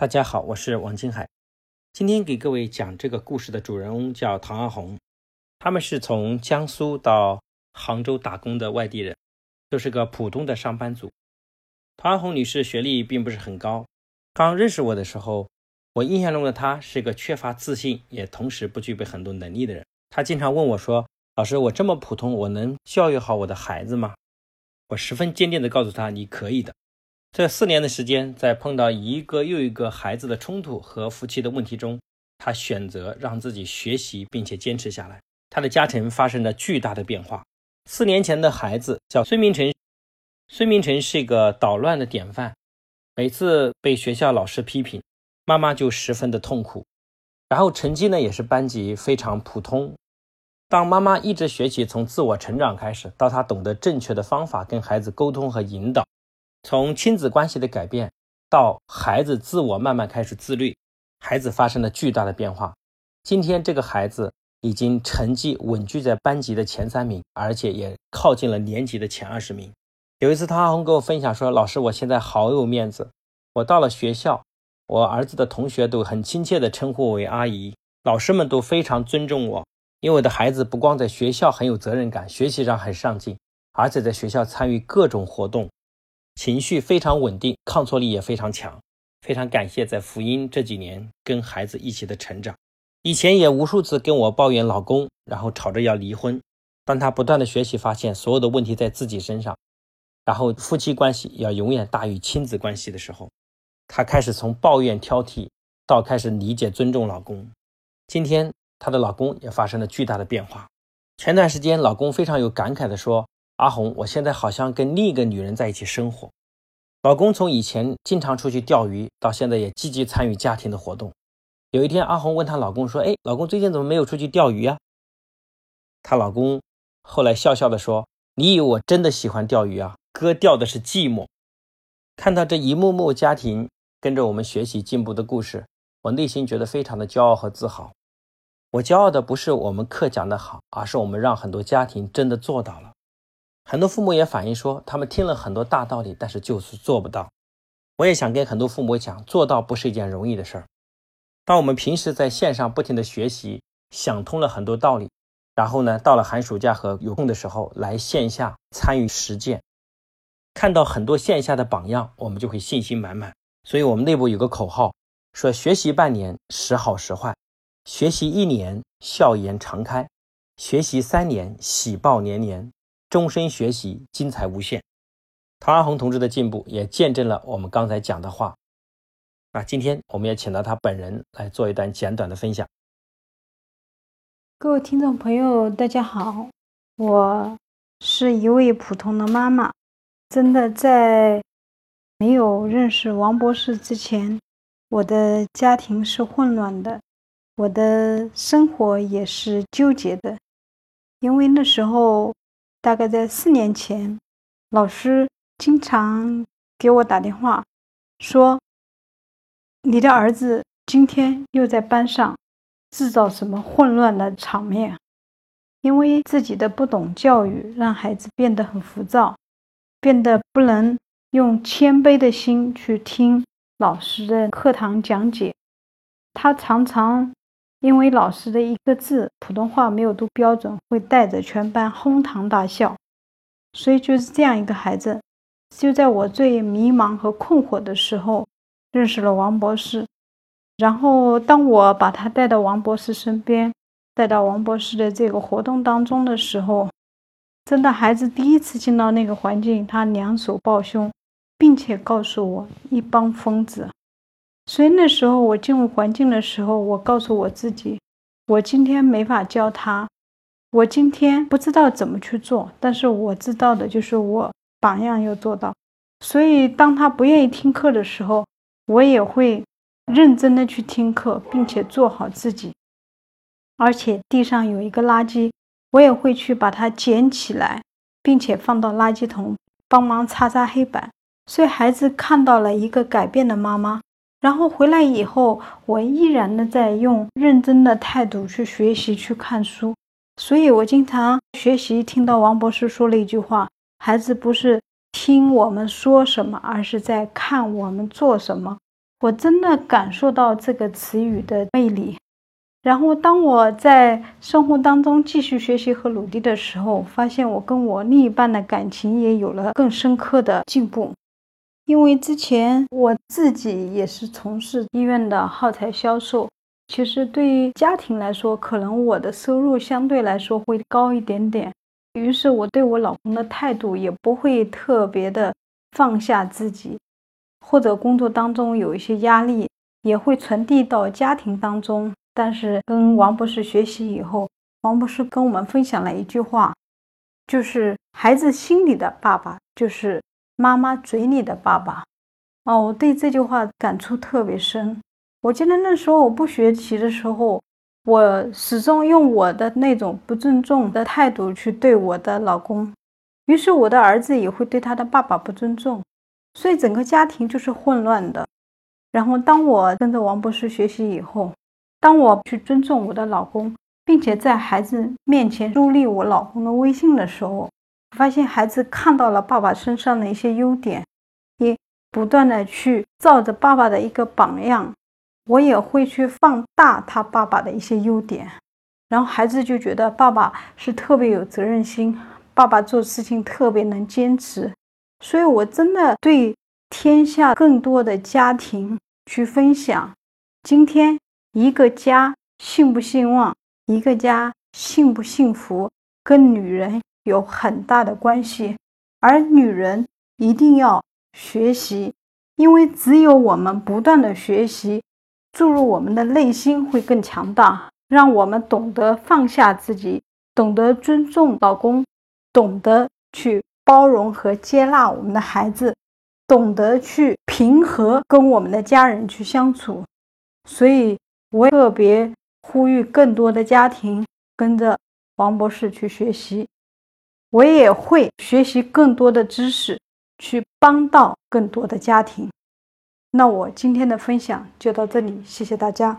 大家好，我是王金海。今天给各位讲这个故事的主人翁叫唐阿红，他们是从江苏到杭州打工的外地人，都是个普通的上班族。唐阿红女士学历并不是很高，刚认识我的时候，我印象中的她是一个缺乏自信，也同时不具备很多能力的人。她经常问我说：“老师，我这么普通，我能教育好我的孩子吗？”我十分坚定地告诉她：“你可以的。”这四年的时间，在碰到一个又一个孩子的冲突和夫妻的问题中，他选择让自己学习并且坚持下来。他的家庭发生了巨大的变化。四年前的孩子叫孙明成，孙明成是一个捣乱的典范。每次被学校老师批评，妈妈就十分的痛苦。然后成绩呢，也是班级非常普通。当妈妈一直学习从自我成长开始，到她懂得正确的方法跟孩子沟通和引导。从亲子关系的改变到孩子自我慢慢开始自律，孩子发生了巨大的变化。今天这个孩子已经成绩稳居在班级的前三名，而且也靠近了年级的前二十名。有一次，他阿红跟我分享说：“老师，我现在好有面子。我到了学校，我儿子的同学都很亲切地称呼我为阿姨，老师们都非常尊重我，因为我的孩子不光在学校很有责任感，学习上很上进，而且在学校参与各种活动。”情绪非常稳定，抗挫力也非常强。非常感谢在福音这几年跟孩子一起的成长。以前也无数次跟我抱怨老公，然后吵着要离婚。当他不断的学习，发现所有的问题在自己身上，然后夫妻关系要永远大于亲子关系的时候，他开始从抱怨挑剔到开始理解尊重老公。今天她的老公也发生了巨大的变化。前段时间，老公非常有感慨的说。阿红，我现在好像跟另一个女人在一起生活。老公从以前经常出去钓鱼，到现在也积极参与家庭的活动。有一天，阿红问她老公说：“哎，老公最近怎么没有出去钓鱼呀？”她老公后来笑笑的说：“你以为我真的喜欢钓鱼啊？哥钓的是寂寞。”看到这一幕幕家庭跟着我们学习进步的故事，我内心觉得非常的骄傲和自豪。我骄傲的不是我们课讲的好，而是我们让很多家庭真的做到了。很多父母也反映说，他们听了很多大道理，但是就是做不到。我也想跟很多父母讲，做到不是一件容易的事儿。当我们平时在线上不停的学习，想通了很多道理，然后呢，到了寒暑假和有空的时候来线下参与实践，看到很多线下的榜样，我们就会信心满满。所以我们内部有个口号，说学习半年时好时坏，学习一年笑颜常开，学习三年喜报年年。终身学习，精彩无限。唐阿红同志的进步也见证了我们刚才讲的话。那今天我们也请到他本人来做一段简短的分享。各位听众朋友，大家好，我是一位普通的妈妈。真的在没有认识王博士之前，我的家庭是混乱的，我的生活也是纠结的，因为那时候。大概在四年前，老师经常给我打电话，说：“你的儿子今天又在班上制造什么混乱的场面？因为自己的不懂教育，让孩子变得很浮躁，变得不能用谦卑的心去听老师的课堂讲解。他常常……”因为老师的一个字普通话没有读标准，会带着全班哄堂大笑，所以就是这样一个孩子。就在我最迷茫和困惑的时候，认识了王博士。然后当我把他带到王博士身边，带到王博士的这个活动当中的时候，真的孩子第一次进到那个环境，他两手抱胸，并且告诉我：“一帮疯子。”所以那时候我进入环境的时候，我告诉我自己，我今天没法教他，我今天不知道怎么去做，但是我知道的就是我榜样要做到。所以当他不愿意听课的时候，我也会认真的去听课，并且做好自己。而且地上有一个垃圾，我也会去把它捡起来，并且放到垃圾桶，帮忙擦擦黑板。所以孩子看到了一个改变的妈妈。然后回来以后，我依然的在用认真的态度去学习、去看书。所以我经常学习，听到王博士说了一句话：“孩子不是听我们说什么，而是在看我们做什么。”我真的感受到这个词语的魅力。然后，当我在生活当中继续学习和努力的时候，发现我跟我另一半的感情也有了更深刻的进步。因为之前我自己也是从事医院的耗材销售，其实对于家庭来说，可能我的收入相对来说会高一点点。于是，我对我老公的态度也不会特别的放下自己，或者工作当中有一些压力，也会传递到家庭当中。但是跟王博士学习以后，王博士跟我们分享了一句话，就是孩子心里的爸爸就是妈妈嘴里的爸爸。哦，我对这句话感触特别深。我记得那时候我不学习的时候，我始终用我的那种不尊重的态度去对我的老公，于是我的儿子也会对他的爸爸不尊重，所以整个家庭就是混乱的。然后当我跟着王博士学习以后，当我去尊重我的老公，并且在孩子面前树立我老公的威信的时候，发现孩子看到了爸爸身上的一些优点，也不断的去照着爸爸的一个榜样，我也会去放大他爸爸的一些优点，然后孩子就觉得爸爸是特别有责任心，爸爸做事情特别能坚持，所以我真的对天下更多的家庭去分享，今天。一个家兴不兴旺，一个家幸不幸福，跟女人有很大的关系。而女人一定要学习，因为只有我们不断的学习，注入我们的内心会更强大，让我们懂得放下自己，懂得尊重老公，懂得去包容和接纳我们的孩子，懂得去平和跟我们的家人去相处。所以。我特别呼吁更多的家庭跟着王博士去学习，我也会学习更多的知识，去帮到更多的家庭。那我今天的分享就到这里，谢谢大家。